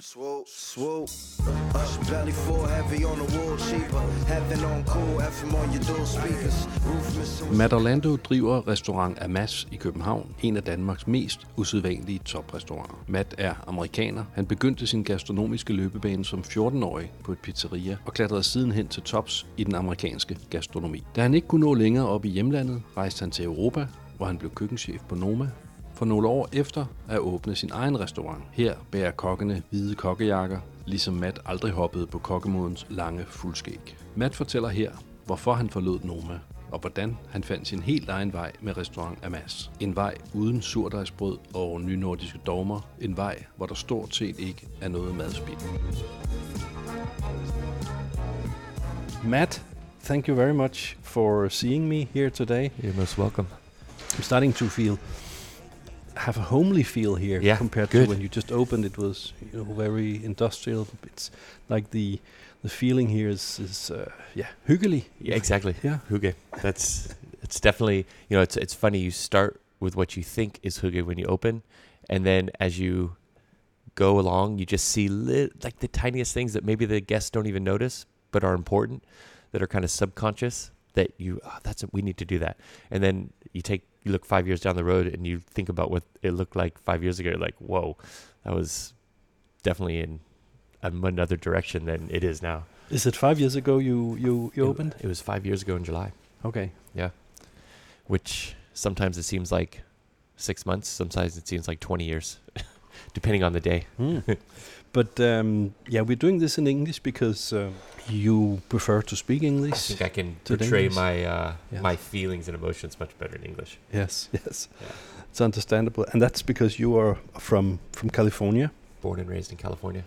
Swoop, swoop. Uh, belly full, heavy on the wall, cheaper. Heaven on cool, FM on your door speakers. Roof. Matt Orlando driver restaurant Amas i København, en af Danmarks mest usædvanlige toprestauranter. Matt er amerikaner. Han begyndte sin gastronomiske løbebane som 14-årig på et pizzeria og klatrede sidenhen til tops i den amerikanske gastronomi. Da han ikke kunne nå længere op i hjemlandet, rejste han til Europa, hvor han blev køkkenchef på Noma for nogle år efter at åbne sin egen restaurant. Her bærer kokkene hvide kokkejakker, ligesom Matt aldrig hoppede på kokkemodens lange fuldskæg. Matt fortæller her, hvorfor han forlod Noma, og hvordan han fandt sin helt egen vej med restaurant Amas. En vej uden surdejsbrød og nynordiske dogmer. En vej, hvor der stort set ikke er noget madspild. Matt, thank you very much for seeing me here today. You're most welcome. I'm starting to feel have a homely feel here Yeah, compared good. to when you just opened. It was you know very industrial. It's like the the feeling here is is uh, yeah hyggelig. Yeah, exactly. Yeah. Hygge. That's it's definitely you know it's it's funny you start with what you think is hygge when you open, and then as you go along, you just see lit, like the tiniest things that maybe the guests don't even notice, but are important, that are kind of subconscious. That you oh, that's we need to do that, and then you take you look five years down the road and you think about what it looked like five years ago. You're like, whoa, that was definitely in another direction than it is now. Is it five years ago you you you It- opened? It was five years ago in July. Okay. Yeah. Which sometimes it seems like six months, sometimes it seems like 20 years, depending on the day. Hmm. but um, yeah, we're doing this in English because uh, you prefer to speak English. I think I can portray English. my uh, Yeah. my feelings and emotions much better in English. Yes, yes, Yeah. it's understandable, and that's because you are from from California. Born and raised in California.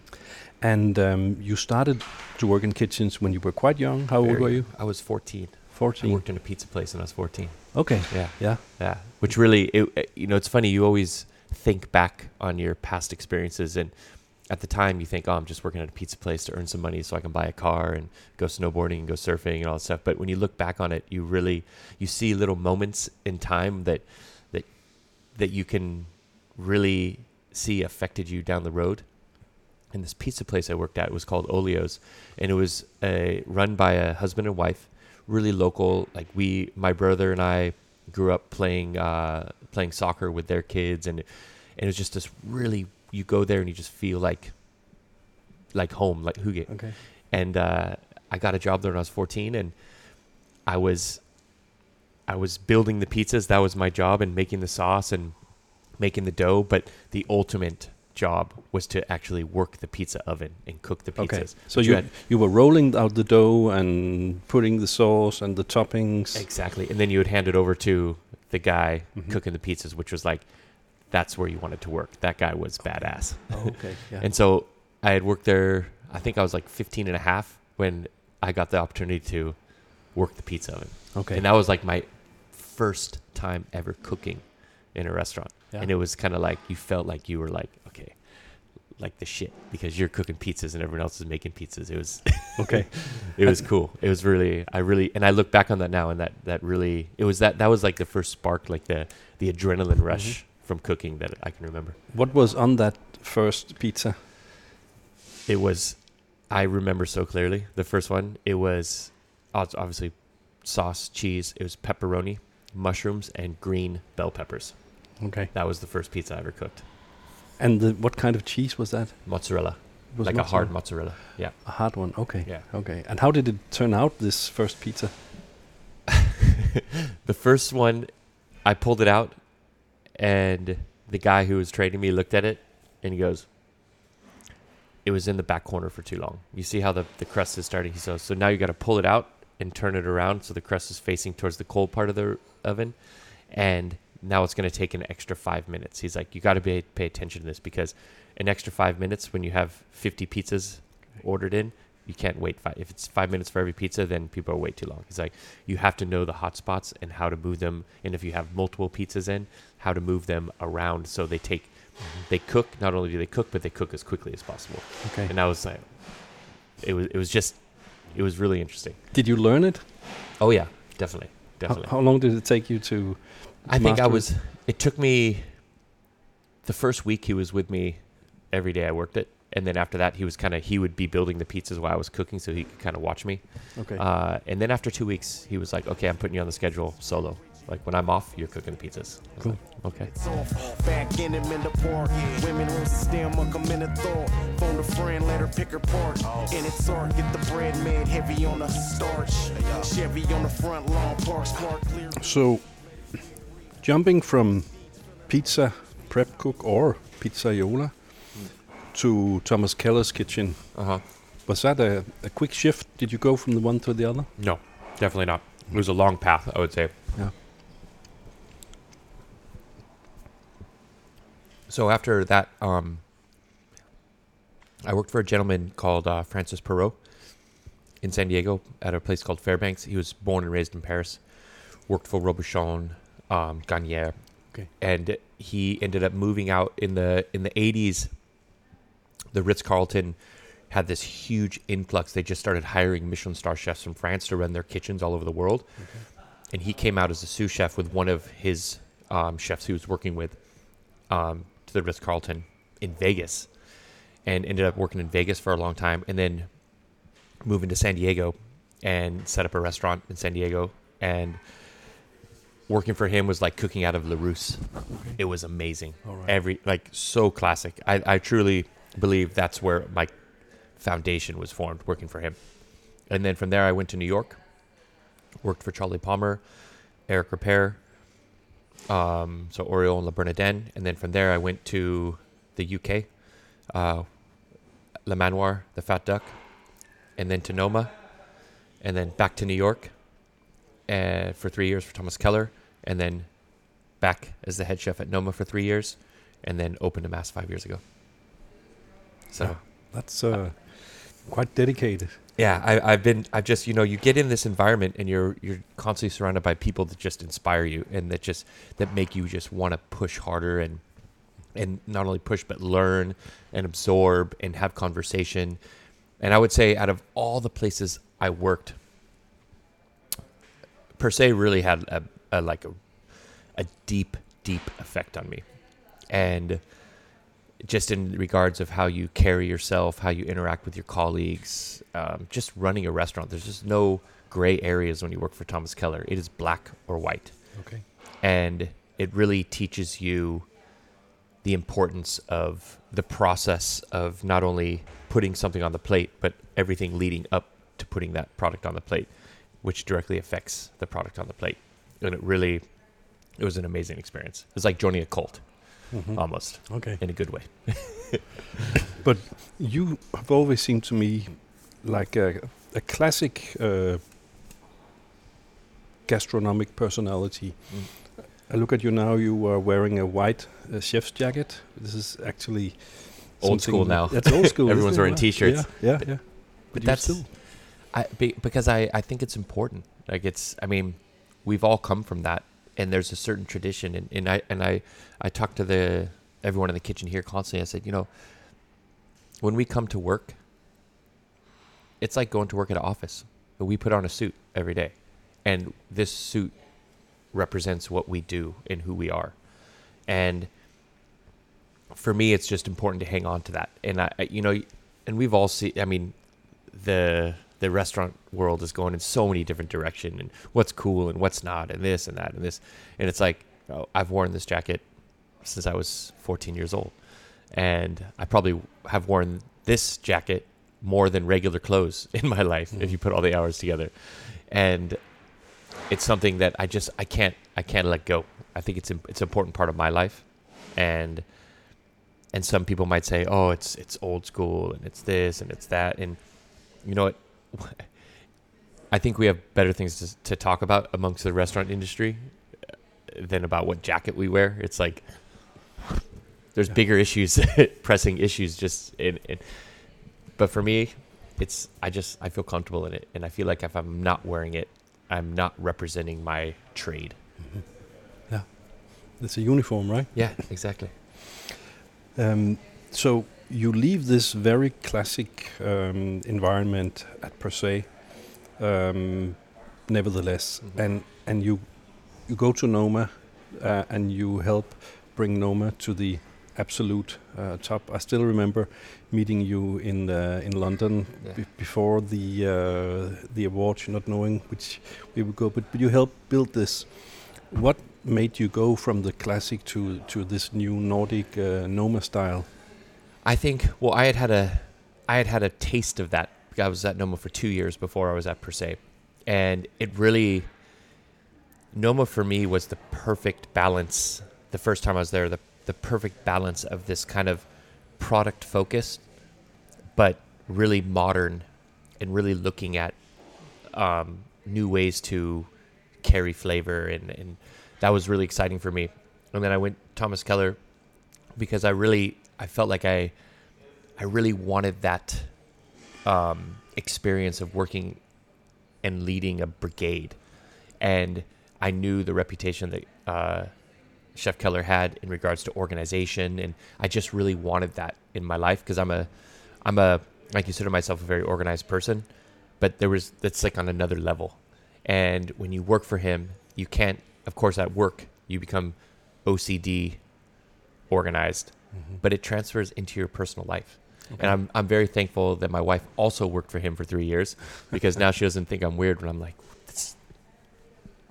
And um, you started to work in kitchens when you were quite young. How old were you? I was 14. I 14. worked in a pizza place when I was 14. Okay. Yeah, Yeah. yeah. Which really, it- you know, it's funny. You always think back on your past experiences, and at the time you think, "Oh, I'm just working at a pizza place to earn some money so I can buy a car and go snowboarding and go surfing and all that stuff." But when you look back on it, you really you see little moments in time that that that you can really see affected you down the road. And this pizza place I worked at was called Olio's, and it was a, run by a husband and wife, really local. Like we, my brother and I, grew up playing uh, playing soccer with their kids, and and it was just this really. You go there and you just feel like like home, like hygge Okay. and uh, I got a job there when I was 14, and I was I was building the pizzas. That was my job, and making the sauce and making the dough. But the ultimate job was to actually work the pizza oven and cook the pizzas. Okay. So But you had you were rolling out the dough and putting the sauce and the toppings. exactly, and then you would hand it over to the guy Mhm. cooking the pizzas, which was like that's where you wanted to work. That guy was badass. Oh, okay. Yeah. And so I had worked there, I think I was like 15 and a half when I got the opportunity to work the pizza oven. okay. And that was like my first time ever cooking in a restaurant. Yeah. And it was kind of like you felt like you were like, okay, like the shit because you're cooking pizzas and everyone else is making pizzas. It was okay. it was cool. It was really I really and I look back on that now and that that really it was that that was like the first spark like the the adrenaline mm-hmm. rush from cooking that I can remember. What was on that first pizza? It was, I remember so clearly. The first one, it was oh, obviously sauce, cheese. It was pepperoni, mushrooms, and green bell peppers. Okay. That was the first pizza I ever cooked. And the, what kind of cheese was that? Mozzarella, was like a hard mozzarella. mozzarella. Yeah. A hard one. Okay. Yeah. Okay. And how did it turn out? This first pizza. the first one, I pulled it out, and the guy who was trading me looked at it, and he goes, "It was in the back corner for too long. You see how the the crust is starting. He says, so now you got to pull it out and turn it around so the crust is facing towards the cold part of the oven, and now it's going to take an extra five minutes. He's like, you got to pay attention to this because an extra five minutes when you have 50 pizzas ordered in." You can't wait five. If it's five minutes for every pizza, then people are wait too long. He's like, you have to know the hot spots and how to move them. And if you have multiple pizzas in, how to move them around so they take, they cook. Not only do they cook, but they cook as quickly as possible. Okay. And I was like, it was it was just, it was really interesting. Did you learn it? Oh yeah, definitely, definitely. how long did it take you to? I think I master it? was. It took me. The first week he was with me, every day I worked it, and then after that, he was kind of he would be building the pizzas while I was cooking, so he could kind of watch me. Okay. Uh, and then after two weeks, he was like, "Okay, I'm putting you on the schedule solo. Like when I'm off, you're cooking the pizzas." Cool. like, okay. It's off. Back in him in the park. Women rose the stem like I'm in a thought. Phone a friend, let her pick her part. And it's hard, get the bread made heavy on the starch. Chevy on the front lawn, park spark clear. So, jumping from pizza prep cook or pizzaiola to Thomas Keller's kitchen, Uh huh. was that a, a quick shift? Did you go from the one to the other? No, definitely not. It was a long path, I would say. Yeah. So after that, um, I worked for a gentleman called uh, Francis Perot in San Diego at a place called Fairbanks. He was born and raised in Paris. Worked for Robuchon, um, Gagnaire, Okay. and he ended up moving out in the in the eighties. The Ritz Carlton had this huge influx. They just started hiring Michelin star chefs from France to run their kitchens all over the world. And he came out as a sous chef with one of his um, chefs he was working with um, to the Ritz Carlton in Vegas, and ended up working in Vegas for a long time, and then moving to San Diego and set up a restaurant in San Diego. And working for him was like cooking out of Larousse. It was amazing. Right. Every like so classic. I, I truly believe that's where my foundation was formed working for him. And then from there I went to New York, worked for Charlie Palmer, Eric Ripert, um, so Aureole and La Bernardin, and then from there I went to the UK, uh, Le Manoir, the Fat Duck, and then to Noma, and then back to New York, uh, for three years for Thomas Keller, and then back as the head chef at Noma for three years, and then opened Amass five years ago. So. Yeah. That's uh, quite dedicated. Yeah, I, I've been. I've just you know you get in this environment and you're you're constantly surrounded by people that just inspire you and that just that make you just want to push harder and and not only push but learn and absorb and have conversation. And I would say out of all the places I worked, Per Se really had a, a like a a deep deep effect on me, and just in regards of how you carry yourself, how you interact with your colleagues, um, just running a restaurant. There's just no gray areas when you work for Thomas Keller. It is black or white, Okay. and it really teaches you the importance of the process of not only putting something on the plate, but everything leading up to putting that product on the plate, which directly affects the product on the plate. And it really, it was an amazing experience. It was like joining a cult, Mhm. almost Okay. in a good way. But you have always seemed to me like a, a classic uh, gastronomic personality. I look at you now. You are wearing a white uh, chef's jacket. This is actually Old school now. That's old school. Everyone's wearing t-shirts. Yeah, yeah. yeah. But you that's still- I be, because I I think it's important. Like it's I mean, we've all come from that, and there's a certain tradition, and, and I and I I talk to the everyone in the kitchen here constantly. I said, you know, when we come to work, it's like going to work at an office. We put on a suit every day, and this suit represents what we do and who we are, and for me, it's just important to hang on to that. And I, you know, and we've all seen. I mean, the the restaurant world is going in so many different direction and what's cool and what's not and this and that and this. And it's like oh, I've worn this jacket since I was 14 years old. And I probably have worn this jacket more than regular clothes in my life if you put all the hours together. And it's something that I just I can't I can't let go. I think it's it's an important part of my life. And and some people might say oh it's it's old school and it's this and it's that. And you know what I think we have better things to, to talk about amongst the restaurant industry uh, than about what jacket we wear. It's like there's bigger issues, pressing issues. Just in, in, but for me, it's I just I feel comfortable in it, and I feel like if I'm not wearing it, I'm not representing my trade. Yeah. It's a uniform, right? Yeah, exactly. Um, so you leave this very classic um, environment at Per Se, um, nevertheless, Mhm. and and you you go to Noma, uh, and you help bring Noma to the absolute uh, top. I still remember meeting you in uh, in London Yeah. be- before the uh, the awards, not knowing which we would go, but, but you helped build this. What made you go from the classic to to this new Nordic uh, Noma style? I think well, I had had a, I had had a taste of that. I was at Noma for two years before I was at Per Se, and it really, Noma for me was the perfect balance. The first time I was there, the the perfect balance of this kind of product focused, but really modern, and really looking at um, new ways to carry flavor, and and that was really exciting for me. And then I went Thomas Keller because I really I felt like I I really wanted that um, experience of working and leading a brigade, and I knew the reputation that uh, Chef Keller had in regards to organization, and I just really wanted that in my life because I'm a I'm a I consider myself a very organized person, but there was that's like on another level, and when you work for him, you can't. Of course, at work you become OCD organized, but it transfers into your personal life. And I'm I'm very thankful that my wife also worked for him for three years because now she doesn't think I'm weird when I'm like,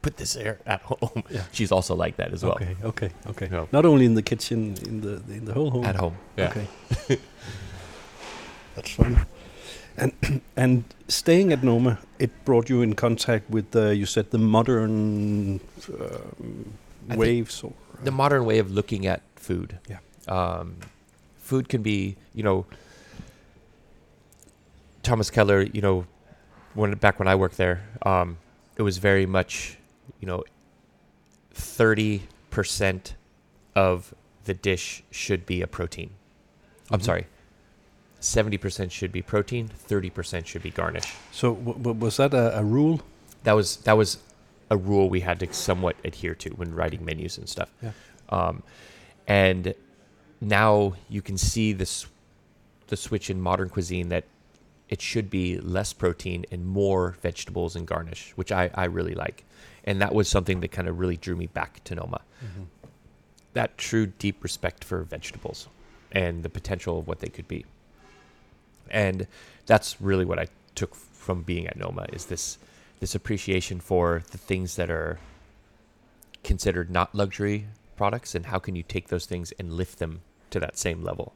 put this air at home. Yeah. She's also like that as well Okay, okay, okay. No. Not only in the kitchen, in the in the whole home. at home. Yeah. Okay. That's funny. And and staying at Noma, it brought you in contact with uh, you said the modern um, waves or the modern way of looking at food. Yeah. Um, food can be, you know, Thomas Keller. You know, when back when I worked there, um, it was very much, you know, thirty percent of the dish should be a protein. I'm Mhm. sorry. Seventy percent should be protein. Thirty percent should be garnish. So w- w- was that a, a rule? That was that was a rule we had to somewhat adhere to when writing menus and stuff. Yeah. Um, and now you can see this the switch in modern cuisine that it should be less protein and more vegetables and garnish, which I, I really like. And that was something that kind of really drew me back to Noma. Mm-hmm. That true deep respect for vegetables and the potential of what they could be. And that's really what I took from being at Noma is this this appreciation for the things that are considered not luxury products and how can you take those things and lift them to that same level.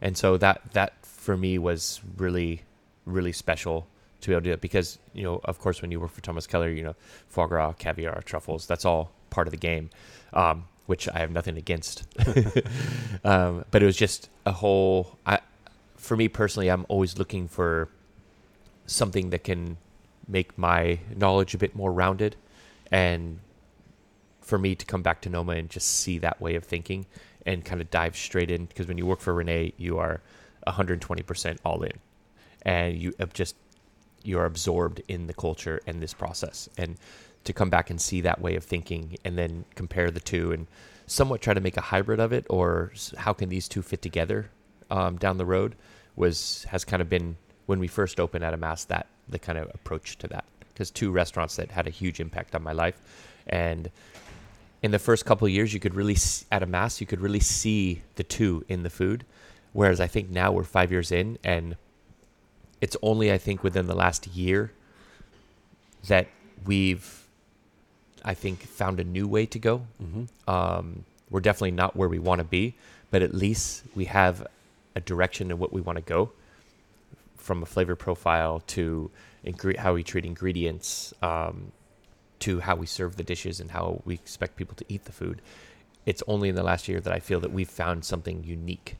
And so that that for me was really really special to be able to do it because you know of course when you work for Thomas Keller you know foie gras caviar truffles that's all part of the game um, which I have nothing against um, but it was just a whole I for me personally I'm always looking for something that can make my knowledge a bit more rounded and for me to come back to Noma and just see that way of thinking and kind of dive straight in because when you work for René, you are 120% all in. And you just you're absorbed in the culture and this process. And to come back and see that way of thinking and then compare the two and somewhat try to make a hybrid of it or how can these two fit together um, down the road was has kind of been when we first opened at Amass that the kind of approach to that. Because two restaurants that had a huge impact on my life. And in the first couple of years you could really at Amass you could really see the two in the food whereas i think now we're five years in and it's only i think within the last year that we've i think found a new way to go Mm-hmm. um, we're definitely not where we want to be but at least we have a direction in what we want to go from a flavor profile to ingre- how we treat ingredients um, to how we serve the dishes and how we expect people to eat the food. It's only in the last year that I feel that we've found something unique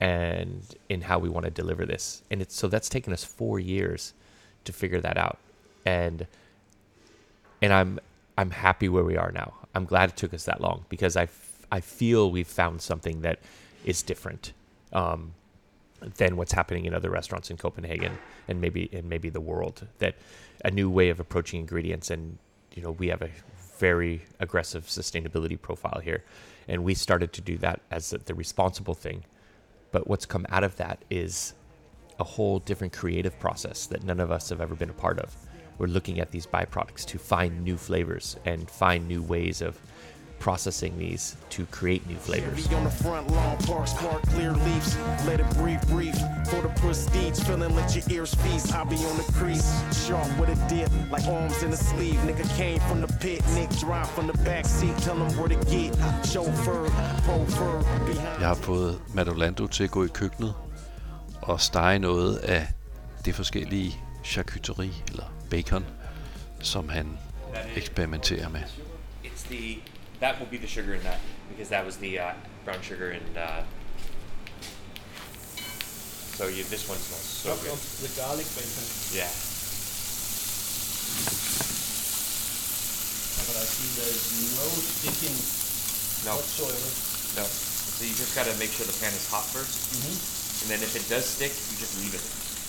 and in how we want to deliver this. And it's so that's taken us 4 years to figure that out. And and I'm I'm happy where we are now. I'm glad it took us that long because I, f- I feel we've found something that is different um, than what's happening in other restaurants in Copenhagen and maybe and maybe the world. That a new way of approaching ingredients and you know we have a very aggressive sustainability profile here, and we started to do that as the, responsible thing. But what's come out of that is a whole different creative process that none of us have ever been a part of. We're looking at these byproducts to find new flavors and find new ways of processing these to create new flavors. On the front lawn, park spark, clear leaves. Let it breathe, breathe. For the prestige, feeling let your ears feast. I be on the crease, sharp with a dip, like arms in a sleeve. Nigga came from the pit, Nick drive from the back seat. Tell him where to get. Chauffeur, chauffeur, behind. Jeg har fået Matt Orlando til at gå i køkkenet og stege noget af det forskellige charcuterie, eller bacon, som han eksperimenterer med. It's the that will be the sugar in that because that was the uh, brown sugar and uh, so you, this one smells so good. The garlic bacon. Yeah. But I see there's no sticking No, whatsoever. no. So you just gotta make sure the pan is hot 1st and then if it does stick, you just leave it.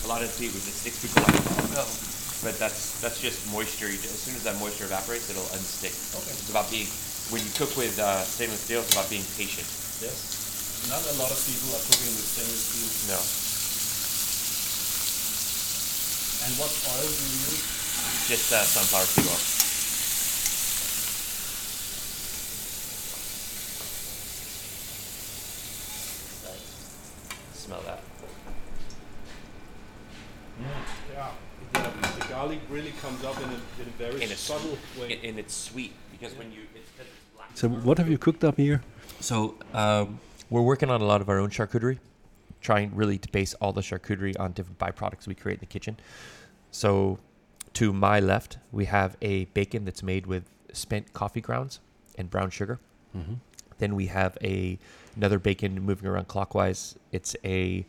A lot of people, it sticks, people like, oh no. But that's that's just moisture. As soon as that moisture evaporates, it'll unstick. Okay. It's about being when you cook with uh, stainless steel. It's about being patient. Yes. Not a lot of people are cooking with stainless steel. No. And what oil do you use? Just uh, sunflower seed oil. Smell that. Yeah. The, the garlic really comes up in a, in a very it's subtle way. And, and it's sweet because when you it's, 'cause it's black. So what have you cooked up here? So um, we're working on a lot of our own charcuterie, trying really to base all the charcuterie on different byproducts we create in the kitchen. So to my left, we have a bacon that's made with spent coffee grounds and brown sugar. Mm-hmm. Then we have a another bacon moving around clockwise. It's a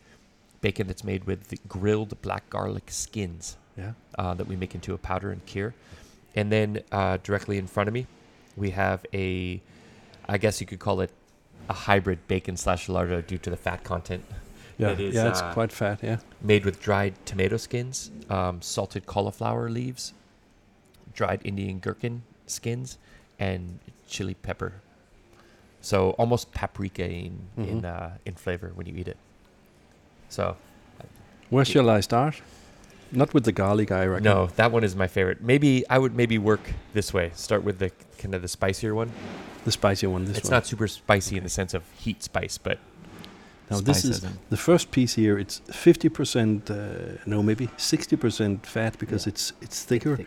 bacon that's made with grilled black garlic skins Yeah. uh, that we make into a powder and cure. And then uh, directly in front of me, we have a, I guess you could call it a hybrid bacon slash lardo due to the fat content. Yeah, It is, yeah, it's uh, quite fat. Yeah, Made with dried tomato skins, um, salted cauliflower leaves, dried Indian gherkin skins, and chili pepper. So almost paprika in in Mhm. uh, in flavor when you eat it. So where shall I start? Not with the garlic, I reckon. No, that one is my favorite. Maybe I would maybe work this way. Start with the kind of the spicier one. the spicier one. This one. it's one. not super spicy in the sense of heat spice, but Now this is the first piece here. It's fifty percent, uh, no, maybe sixty percent fat because Yeah. it's it's thicker,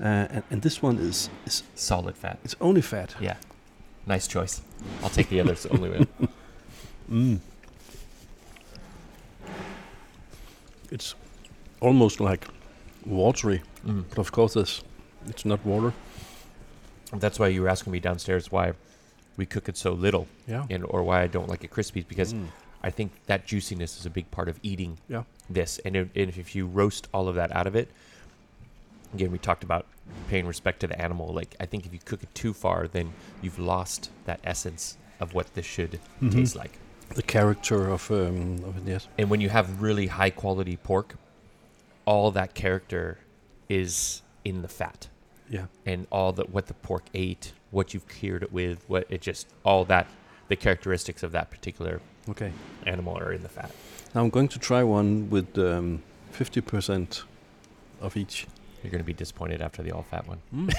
Uh, and, and this one is is solid fat. it's only fat. Yeah, nice choice. I'll take the others only way. Mm. It's almost like watery, Mm. but of course it's it's not water. That's why you were asking me downstairs why we cook it so little, Yeah. and or why I don't like it crispy because Mm. I think that juiciness is a big part of eating Yeah. this. And if, and if you roast all of that out of it, again, we talked about paying respect to the animal. Like, I think if you cook it too far, then you've lost that essence of what this should Mhm. taste like. The character of um, of it, yes. And when you have really high quality pork, all that character is in the fat. Yeah. And all that what the pork ate, what you've cured it with, what it just all that the characteristics of that particular Okay. animal are in the fat. Now I'm going to try one with um, fifty percent of each. You're going to be disappointed after the all fat one. Mm.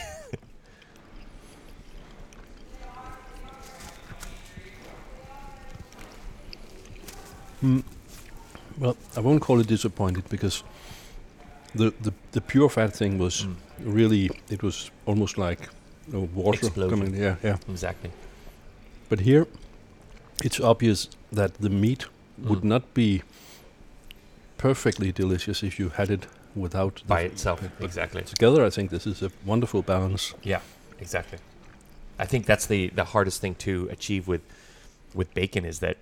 Well, I won't call it disappointed because the the, the pure fat thing was Mm. really it was almost like you know, water Explosion. coming. Yeah, yeah. Exactly. But here, it's obvious that the meat would Mm. not be perfectly delicious if you had it without the By itself. Exactly. Together, I think this is a wonderful balance. Yeah, exactly. I think that's the the hardest thing to achieve with with bacon is that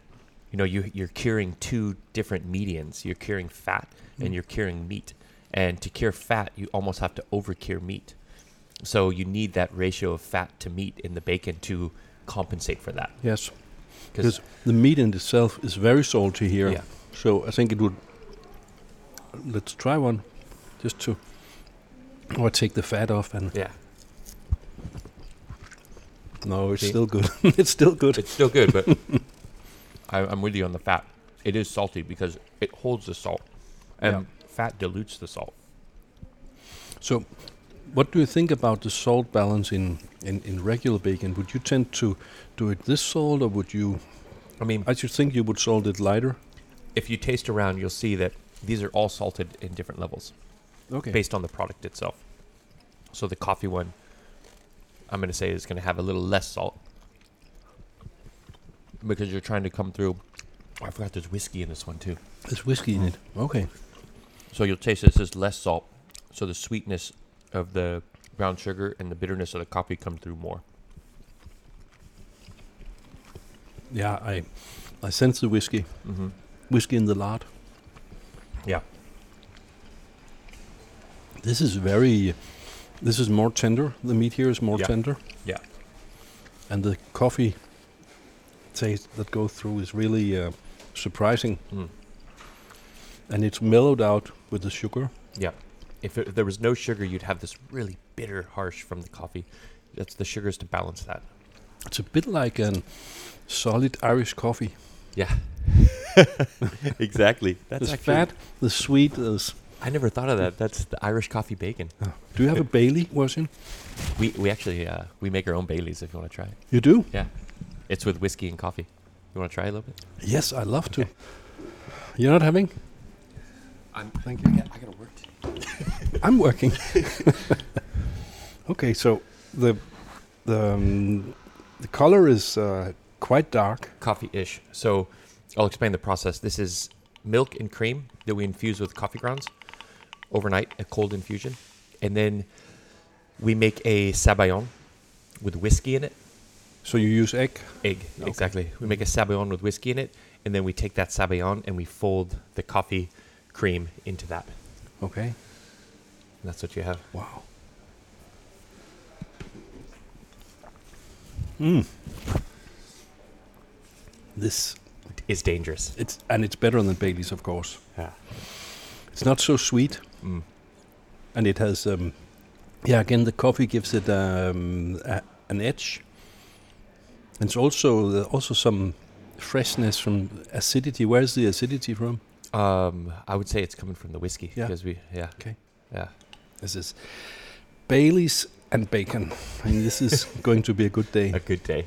you know you you're curing two different medians. You're curing fat Mm. and you're curing meat. And to cure fat, you almost have to over cure meat. So you need that ratio of fat to meat in the bacon to compensate for that. Yes, Because the meat in itself is very salty here. yeah, So I think it would. Let's try one, just to. Or take the fat off and yeah, no, it's See? still good. it's still good. it's still good, but I, I'm with you on the fat. It is salty because it holds the salt, and Yeah. Fat dilutes the salt. So, What do you think about the salt balance in, in, in regular bacon? Would you tend to do it this salt, or would you? I mean, I should think you would salt it lighter. if you taste around, you'll see that these are all salted in different levels Okay. based on the product itself. So the coffee one, I'm going to say is going to have a little less salt because you're trying to come through. Oh, I forgot there's whiskey in this one too. There's whiskey in it. Okay. So you'll taste this is less salt. So the sweetness of the brown sugar and the bitterness of the coffee come through more. Yeah, I I sense the whiskey. Mm-hmm. Whiskey in the lard. Yeah. This is very. This is more tender. The meat here is more Yeah. tender. Yeah. And the coffee taste that goes through is really uh, surprising. Mm. And it's mellowed out with the sugar. Yeah. If, it, if there was no sugar, you'd have this really bitter, harsh from the coffee. That's the sugars to balance that. It's a bit like a solid Irish coffee. Yeah. exactly. That's There's actually- fat, the sweet. There's, I never thought of that. That's the Irish coffee bacon. do you have a Bailey version? We we actually uh, we make our own Baileys if you want to try it. You do? Yeah. It's with whiskey and coffee. You want to try a little bit? Yes, I love to. You're not having? I'm, Thank you. I gotta work. I'm working. okay, so the the um, the color is uh, quite dark. Coffee-ish. So I'll explain the process. This is milk and cream that we infuse with coffee grounds overnight, a cold infusion, and then we make a sabayon with whiskey in it. So you use egg. Egg, Okay. exactly. We make a sabayon with whiskey in it, and then we take that sabayon and we fold the coffee cream into that. Okay. And that's what you have. Wow. Mm. This is dangerous. it's and it's better than Bailey's, of course. Yeah. It's not so sweet, Mm. and it has um, yeah. Again, the coffee gives it um, a, an edge. And it's also uh, also some freshness from acidity. Where's the acidity from? Um, I would say it's coming from the whiskey Yeah. because we, yeah, Okay. yeah. This is Bailey's and bacon. And this is going to be a good day. A good day.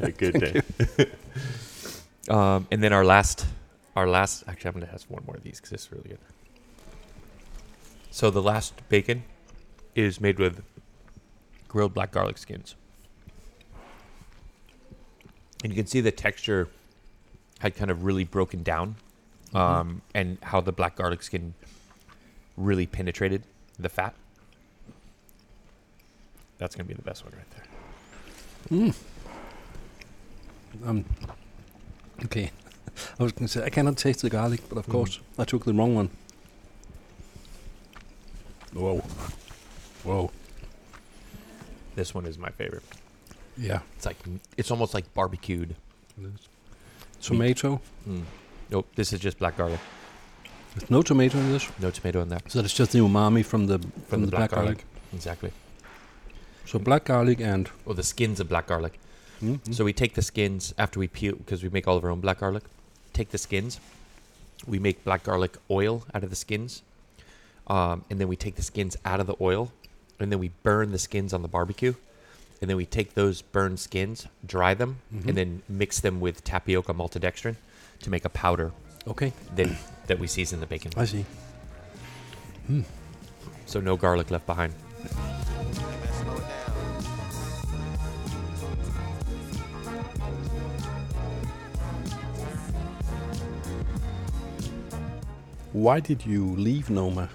a good day. um, and then our last, our last. Actually, I'm gonna have one more of these because it's really good. So the last bacon is made with grilled black garlic skins, and you can see the texture had kind of really broken down, um, and how the black garlic skin really penetrated the fat. That's gonna be the best one right there. Mm. Um, okay. I was going to say, I cannot taste the garlic, but of Mhm. course, I took the wrong one. Whoa. Whoa. This one is my favorite. Yeah. It's like it's almost like barbecued. Tomato. Mm. Nope, this is just black garlic. There's no tomato in this. No tomato in there. So it's just the umami from the from, the, black, garlic. Exactly. So black garlic and Or the skins of black garlic. mm, So we take the skins after we peel because we make all of our own black garlic. Take the skins. We make black garlic oil out of the skins. Um, and then we take the skins out of the oil and then we burn the skins on the barbecue. And then we take those burned skins, dry them, Mhm. and then mix them with tapioca maltodextrin to make a powder okay, then that we season the bacon. I see. Hmm. So no garlic left behind. Why did you leave Noma?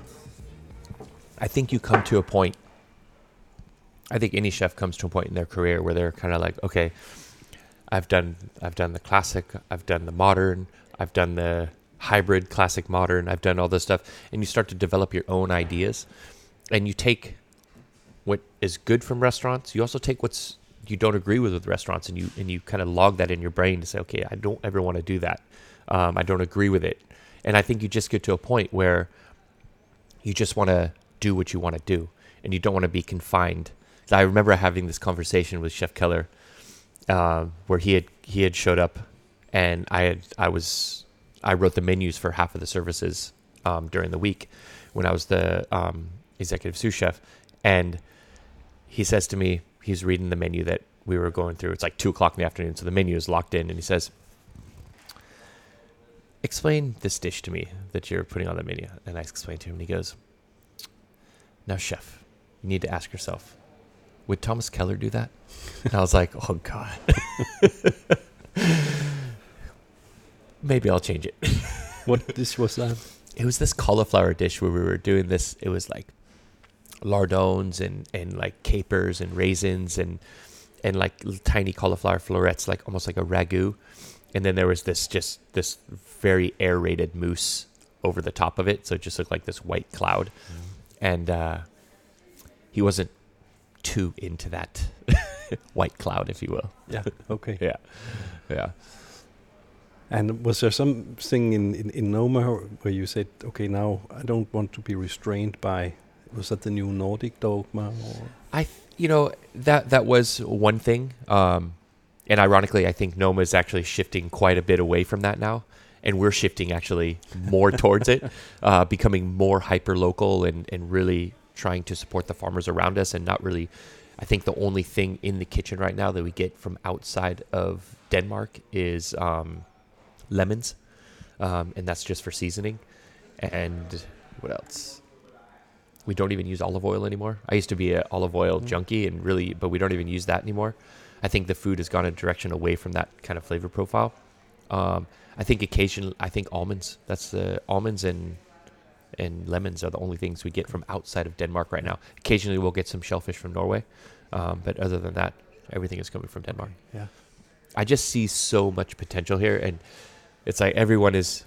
I think you come to a point. I think any chef comes to a point in their career where they're kind of like, okay, I've done, I've done the classic, I've done the modern, I've done the hybrid, classic, modern, I've done all this stuff, and you start to develop your own ideas, and you take what is good from restaurants. You also take what's you don't agree with with restaurants, and you and you kind of log that in your brain to say, okay, I don't ever want to do that. Um, I don't agree with it, and I think you just get to a point where you just want to do what you want to do and you don't want to be confined. I remember having this conversation with Chef Keller uh, where he had he had showed up and I had I was I wrote the menus for half of the services um, during the week when I was the um, executive sous chef And he says to me, he's reading the menu that we were going through. It's like two o'clock in the afternoon, so the menu is locked in, and he says, "Explain this dish to me that you're putting on the menu." And I explain to him, and he goes, "Now, chef, you need to ask yourself, would Thomas Keller do that?" And I was like, "Oh God." Maybe I'll change it. What dish was that? It was this cauliflower dish where we were doing this. It was like lardones and and like capers and raisins and and like tiny cauliflower florets, like almost like a ragu. And then there was this just this very aerated mousse over the top of it, so it just looked like this white cloud. And uh, he wasn't too into that white cloud, if you will. Yeah. Okay. Yeah, yeah. And was there something in, in, in Noma where you said, okay, now I don't want to be restrained by, was that the new Nordic dogma? Or? I, you know, that that was one thing. Um, and ironically, I think Noma is actually shifting quite a bit away from that now, and we're shifting actually more towards it, uh, becoming more hyper local and and really trying to support the farmers around us, and not really. I think the only thing in the kitchen right now that we get from outside of Denmark is um, lemons, um, and that's just for seasoning. And what else? We don't even use olive oil anymore. I used to be an olive oil junkie, and really, but we don't even use that anymore. I think the food has gone a direction away from that kind of flavor profile. Um, I think occasionally, I think almonds. That's the almonds and and lemons are the only things we get from outside of Denmark right now. Occasionally, we'll get some shellfish from Norway, um, but other than that, everything is coming from Denmark. Yeah. I just see so much potential here, and it's like everyone is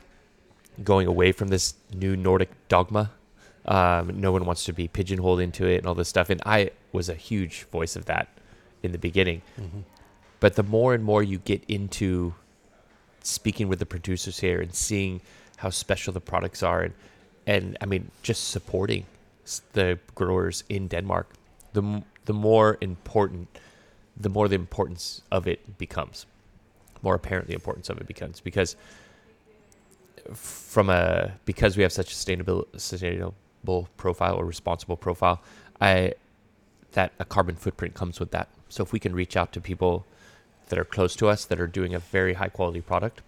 going away from this new Nordic dogma. Um, no one wants to be pigeonholed into it and all this stuff, and I was a huge voice of that in the beginning. Mm-hmm. But the more and more you get into speaking with the producers here and seeing how special the products are, and and I mean just supporting the growers in Denmark, the the more important, the more the importance of it becomes, more apparent the importance of it becomes because from a because we have such a sustainable sustainable profile or responsible profile, I that a carbon footprint comes with that. So if we can reach out to people that are close to us that are doing a very high quality product,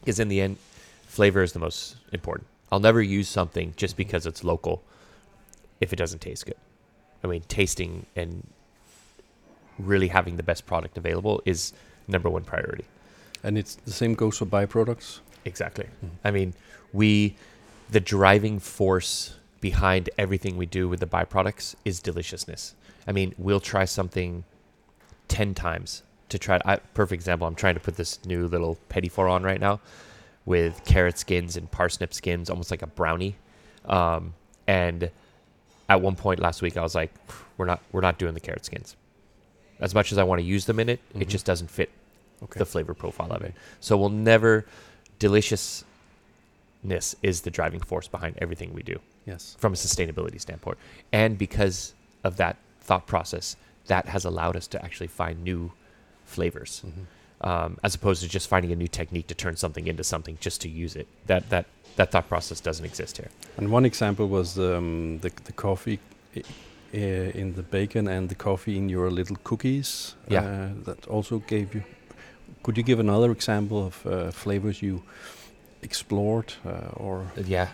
because in the end, flavor is the most important. I'll never use something just because it's local if it doesn't taste good. I mean, tasting and really having the best product available is number one priority. And it's the same goes for byproducts. Exactly. Mhm. I mean, we, the driving force behind everything we do with the byproducts is deliciousness. I mean, we'll try something 10 times to try. I, perfect example, I'm trying to put this new little petit four on right now with carrot skins and parsnip skins, almost like a brownie. Um, and at one point last week, I was like, we're not, we're not doing the carrot skins. As much as I want to use them in it, it Mhm. just doesn't fit Okay. the flavor profile of it. So we'll never deliciousness is the driving force behind everything we do yes. from a sustainability standpoint. And because of that thought process, that has allowed us to actually find new flavors. Mhm. Um, as opposed to just finding a new technique to turn something into something just to use it. That that that thought process doesn't exist here. And one example was um, the the coffee uh, in the bacon and the coffee in your little cookies. Yeah. Uh, that also gave you. Could you give another example of uh, flavors you explored uh, or? Yeah,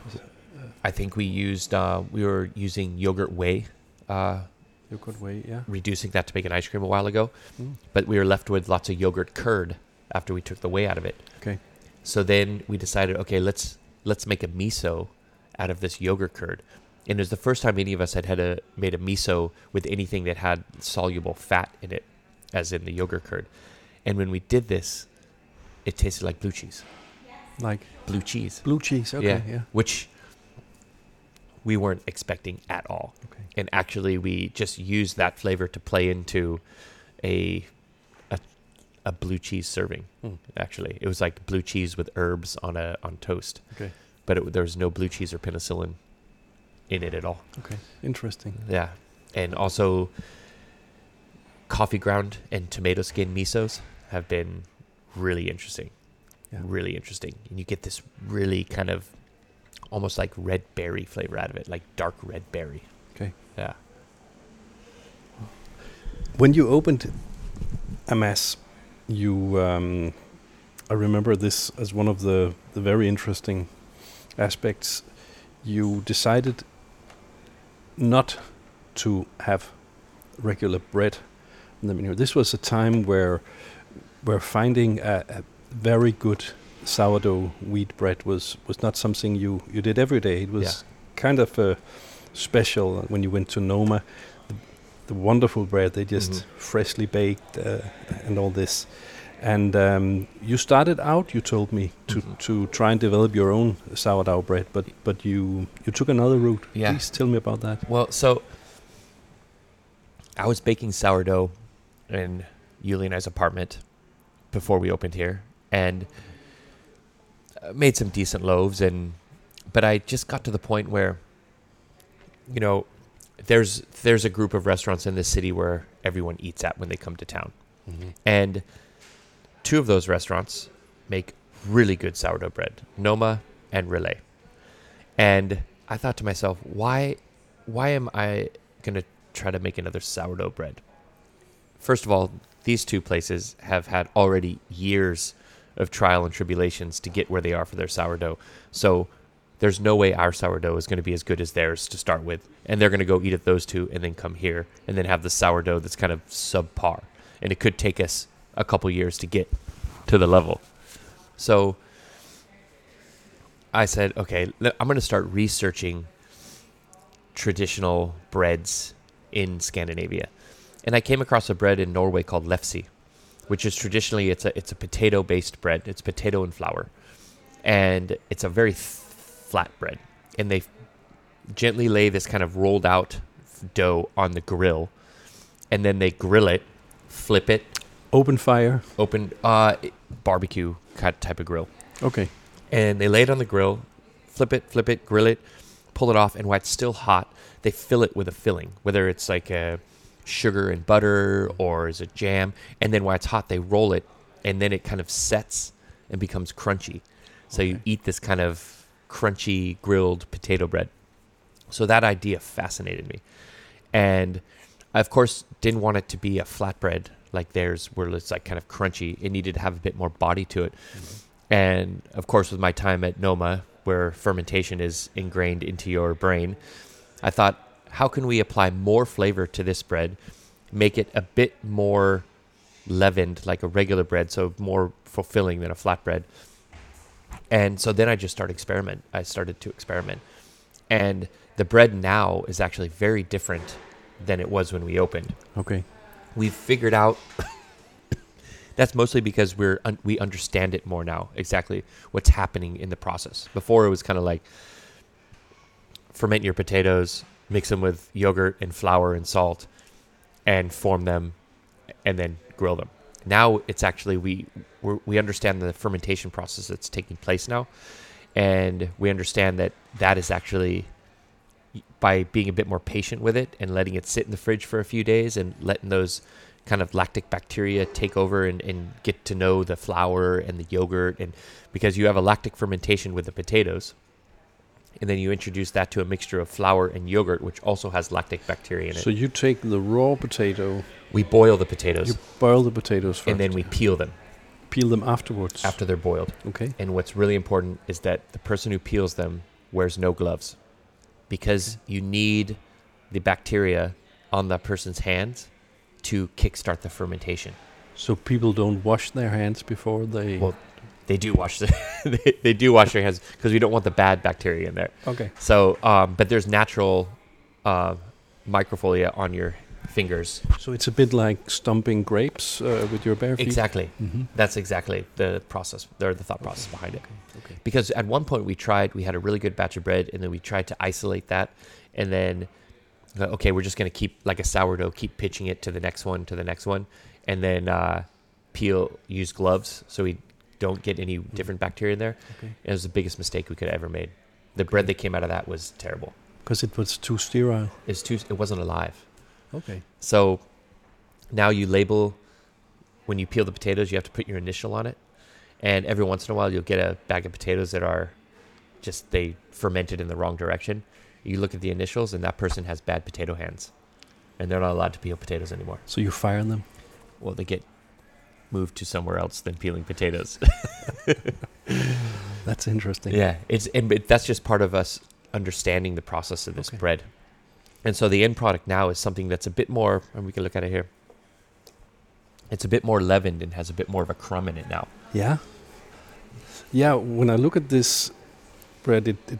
I think we used uh, we were using yogurt whey, Yogurt way, yeah. reducing that to make an ice cream a while ago. Mm. but we were left with lots of yogurt curd after we took the whey out of it. Okay. So then we decided, okay, let's let's make a miso out of this yogurt curd. And it was the first time any of us had had a made a miso with anything that had soluble fat in it, as in the yogurt curd. And when we did this, it tasted like blue cheese. Like Blue cheese, blue cheese. Okay, Yeah. yeah. which we weren't expecting at all Okay. and actually we just used that flavor to play into a a, a blue cheese serving Hmm. actually it was like blue cheese with herbs on a on toast Okay. but it, there was no blue cheese or penicillin in it at all Okay. Interesting. yeah and also coffee ground and tomato skin misos have been really interesting Yeah. really interesting and you get this really kind of almost like red berry flavor out of it like dark red berry Okay. yeah when you opened Amass, you um, I remember this as one of the, the very interesting aspects. You decided not to have regular bread. in the menu. This was a time where where finding a, a very good sourdough wheat bread was, was not something you, you did every day. It was Yeah. kind of uh, special when you went to Noma. The, the wonderful bread they just Mhm. freshly baked uh, and all this. And um, you started out, you told me, to, Mhm. to try and develop your own sourdough bread, but but you you took another route. Yeah. Please tell me about that. Well, so I was baking sourdough in Yuli and I's apartment before we opened here, and made some decent loaves. And but I just got to the point where, you know, there's there's a group of restaurants in this city where everyone eats at when they come to town, mm-hmm. and two of those restaurants make really good sourdough bread, Noma and Relæ. And I thought to myself, why why am I going to try to make another sourdough bread? First of all, these two places have had already years of trial and tribulations to get where they are for their sourdough. So there's no way our sourdough is going to be as good as theirs to start with. And they're going to go eat at those two and then come here and then have the sourdough that's kind of subpar. And it could take us a couple years to get to the level. So I said, okay, I'm going to start researching traditional breads in Scandinavia. And I came across a bread in Norway called lefse, which is traditionally it's a it's a potato based bread. It's potato and flour, and it's a very th- flat bread. And they gently lay this kind of rolled out dough on the grill, and then they grill it, flip it, Open fire. open uh, barbecue type of grill Okay. and they lay it on the grill, flip it, flip it, grill it, pull it off, and while it's still hot, they fill it with a filling, whether it's like a sugar and butter or is it jam, and then while it's hot, they roll it, and then it kind of sets and becomes crunchy. So you eat this kind of crunchy grilled potato bread. So that idea fascinated me, and I of course didn't want it to be a flatbread like theirs, where it's like kind of crunchy. It needed to have a bit more body to it. Mm-hmm. And of course, with my time at Noma, where fermentation is ingrained into your brain, I thought, how can we apply more flavor to this bread, make it a bit more leavened like a regular bread, so more fulfilling than a flatbread? And so then I just started experiment. I started to experiment, and the bread now is actually very different than it was when we opened Okay. we've figured out that's mostly because we're un- we understand it more now exactly what's happening in the process before it was kind of like ferment your potatoes mix them with yogurt and flour and salt and form them and then grill them. Now it's actually we we understand the fermentation process that's taking place now. And we understand that that is actually by being a bit more patient with it and letting it sit in the fridge for a few days and letting those kind of lactic bacteria take over and, and get to know the flour and the yogurt and because you have a lactic fermentation with the potatoes and then you introduce that to a mixture of flour and yogurt which also has lactic bacteria in it So you take the raw potato, we boil the potatoes you boil the potatoes first, and then we peel them peel them afterwards. after they're boiled Okay. And what's really important is that the person who peels them wears no gloves because you need the bacteria on that person's hands to kickstart the fermentation. So people don't wash their hands before they. Well, They do wash the, they, they do wash their hands because we don't want the bad bacteria in there. okay. So, um, but there's natural uh, microflora on your fingers. So it's a bit like stomping grapes uh, with your bare feet. Exactly. hmm That's exactly the process, or the thought process behind it. Okay. because at one point we tried we had a really good batch of bread and then we tried to isolate that and then uh, okay we're just going to keep like a sourdough keep pitching it to the next one to the next one and then uh, peel use gloves so we don't get any mm-hmm. different bacteria in there Okay. it was the biggest mistake we could have ever made the bread that came out of that was terrible Because it was too sterile. it's too it wasn't alive Okay. so now you label when you peel the potatoes, you have to put your initial on it. And every once in a while, you'll get a bag of potatoes that are just they fermented in the wrong direction. You look at the initials, and that person has bad potato hands. and they're not allowed to peel potatoes anymore. So you fire them. Well, they get moved to somewhere else than peeling potatoes. That's interesting. yeah, it's and but that's just part of us understanding the process of this Okay. bread. And so the end product now is something that's a bit more, and we can look at it here. It's a bit more leavened and has a bit more of a crumb in it now. Yeah. Yeah. When I look at this bread, it, it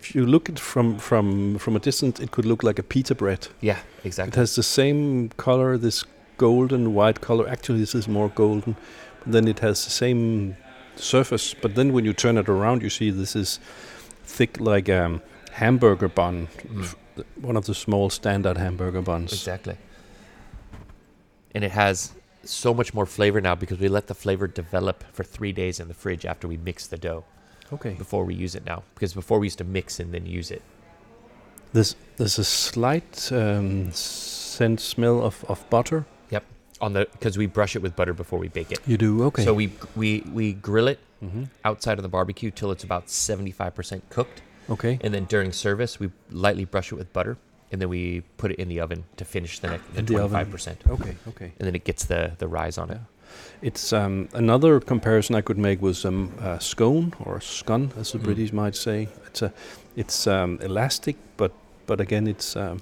if you look at from from from a distance, it could look like a pita bread. Yeah, exactly. It has the same color, this golden white color. Actually, this is more golden. Then it has the same surface. But then when you turn it around, you see this is thick like a um, hamburger bun. Mm. One of the small standard hamburger buns. Exactly. And it has so much more flavor now because we let the flavor develop for three days in the fridge after we mix the dough Okay. before we use it now. Because before we used to mix and then use it. There's there's a slight um, scent smell of, of butter. On the because we brush it with butter before we bake it. You do okay. So we we we grill it hmm outside of the barbecue till it's about seventy five percent cooked, Okay. and then during service we lightly brush it with butter, and then we put it in the oven to finish the next the In the twenty five percent, Okay. Okay. and then it gets the the rise on it. It's um, another comparison I could make was um, a scone or a scone, as the Mm. British might say. It's a, it's um, elastic, but but again, it's um,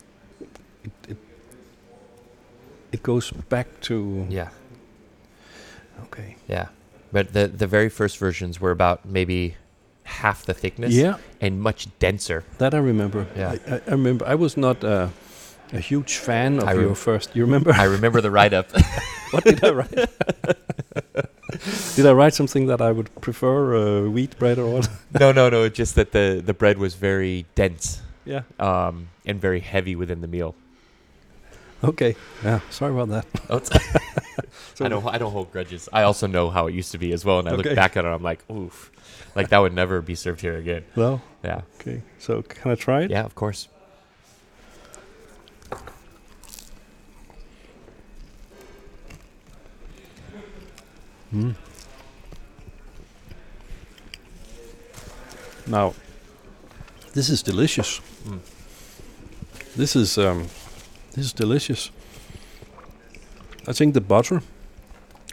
it, it it goes back to Yeah. okay. Yeah, but the the very first versions were about maybe half the thickness Yeah, and much denser. that I remember. Yeah. I, I, remember. I was not uh, a huge fan of I your first. You remember? I remember the write up. what did I write? did I write something that I would prefer uh, wheat bread or what? no, no, no. Just that the the bread was very dense yeah. um, and very heavy within the meal. Okay. Yeah. Sorry about that. Oh, it's- I don't I don't hold grudges. I also know how it used to be as well, and I Okay. look back at it, I'm like, oof, like that would never be served here again. Well. Yeah, Okay. So can I try it? yeah, of course. Mm. Now, this is delicious. Mm. This is um, this is delicious. I think the butter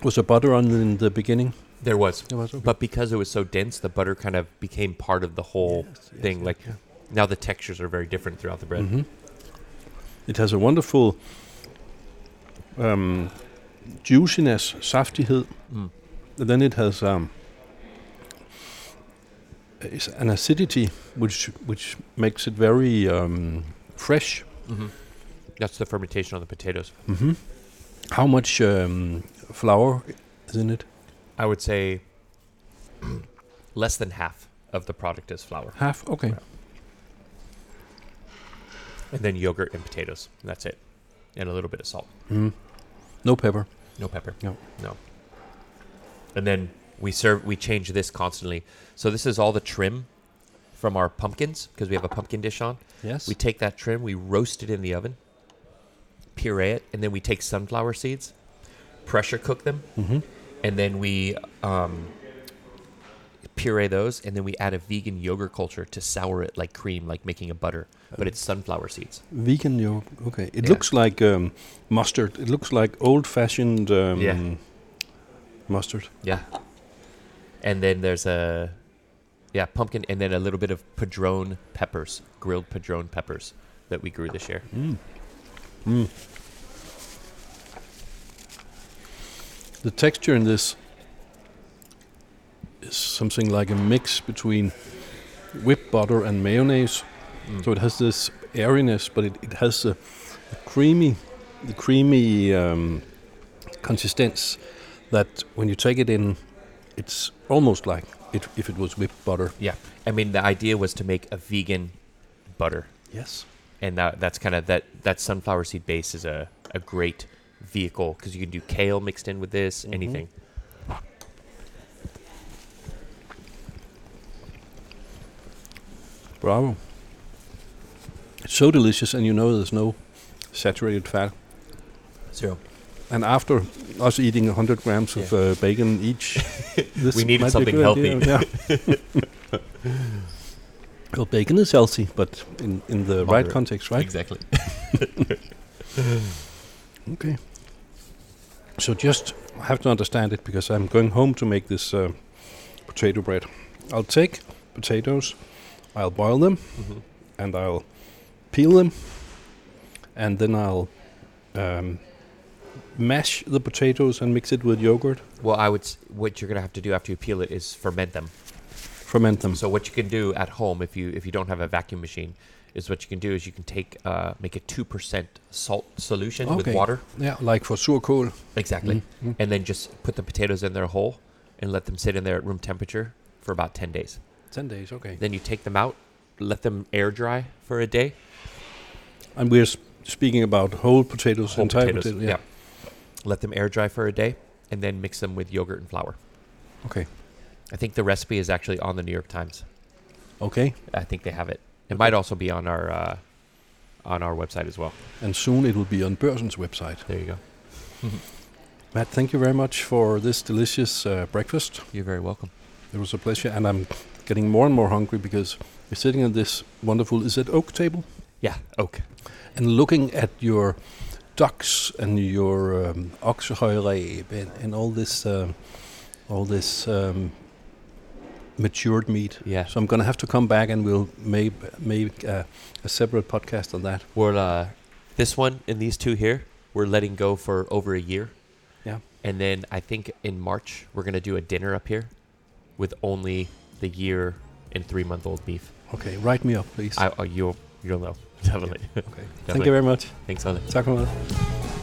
was a butter on in the beginning. There was, It was okay. but because it was so dense, the butter kind of became part of the whole Yes, yes, thing. yes, like yeah. now, the textures are very different throughout the bread. Mhm. It has a wonderful um, juiciness, saftighed, Mm. and then it has um, an acidity which which makes it very um, fresh. hmm That's the fermentation on the potatoes. Mm-hmm. How much um, flour is in it? I would say less than half of the product is flour, Half. Okay. Yeah. and then yogurt and potatoes. That's it, and a little bit of salt. Mm. No pepper. No pepper. No. No. And then we serve. We change this constantly. So this is all the trim from our pumpkins because we have a pumpkin dish on. Yes. We take that trim, we roast it in the oven, puree it, and then we take sunflower seeds, pressure cook them, mm-hmm. and then we um, puree those, and then we add a vegan yogurt culture to sour it like cream, like making a butter, but it's sunflower seeds. Vegan yogurt. Okay. It Yeah. looks like um, mustard. It looks like old-fashioned um, Yeah. mustard. Yeah. And then there's a yeah pumpkin, and then a little bit of padrón peppers, grilled padrón peppers that we grew this year. Mm. Mm. The texture in this is something like a mix between whipped butter and mayonnaise. Mm. So it has this airiness, but it, it has the, the creamy, the creamy um, consistence that when you take it in, it's almost like it, if it was whipped butter. Yeah, I mean the idea was to make a vegan butter, Yes. And that, that's kind of that that sunflower seed base is a, a great vehicle because you can do kale mixed in with this, Mhm. anything. Bravo. It's so delicious, and you know there's no saturated fat. Zero. And after us eating 100 grams of uh, bacon each, this We needed might be a something healthy. yeah. Well, bacon is healthy, but in, in the right context, right? Exactly. Okay. So just I have to understand it because I'm going home to make this uh, potato bread. I'll take potatoes, I'll boil them, hmm and I'll peel them, and then I'll um, mash the potatoes and mix it with yogurt, Well, I would. S- what you're gonna have to do after you peel it is ferment them. Ferment them. So what you can do at home, if you if you don't have a vacuum machine, is what you can do is you can take uh, make a two percent salt solution with water. yeah, like for surkål. Exactly. Mhm. And then just put the potatoes in there whole, and let them sit in there at room temperature for about ten days. Ten days, okay. Then you take them out, let them air dry for a day. And we're s- speaking about whole potatoes, Whole entire potatoes, potato. Yeah. Let them air dry for a day, and then mix them with yogurt and flour. Okay. I think the recipe is actually on the New York Times. Okay. I think they have it. It might also be on our uh, on our website as well. And soon it will be on Børsen's website. There you go. Matt, thank you very much for this delicious uh, breakfast. You're very welcome. It was a pleasure, and I'm getting more and more hungry because we're sitting at this wonderful, is it oak table? Yeah, oak. And looking at your ducks and your um, and, and all this, um, all this um, matured meat. Yeah. So I'm going to have to come back and we'll make, make uh, a separate podcast on that. We're uh, this one and these two here. We're letting go for over a year. Yeah. And then I think in March we're gonna do a dinner up here, with only the year and three month old beef. Okay, write me up, please. I, oh, you'll you'll know definitely. okay. Thank you very much. Thanks. Tak for meget.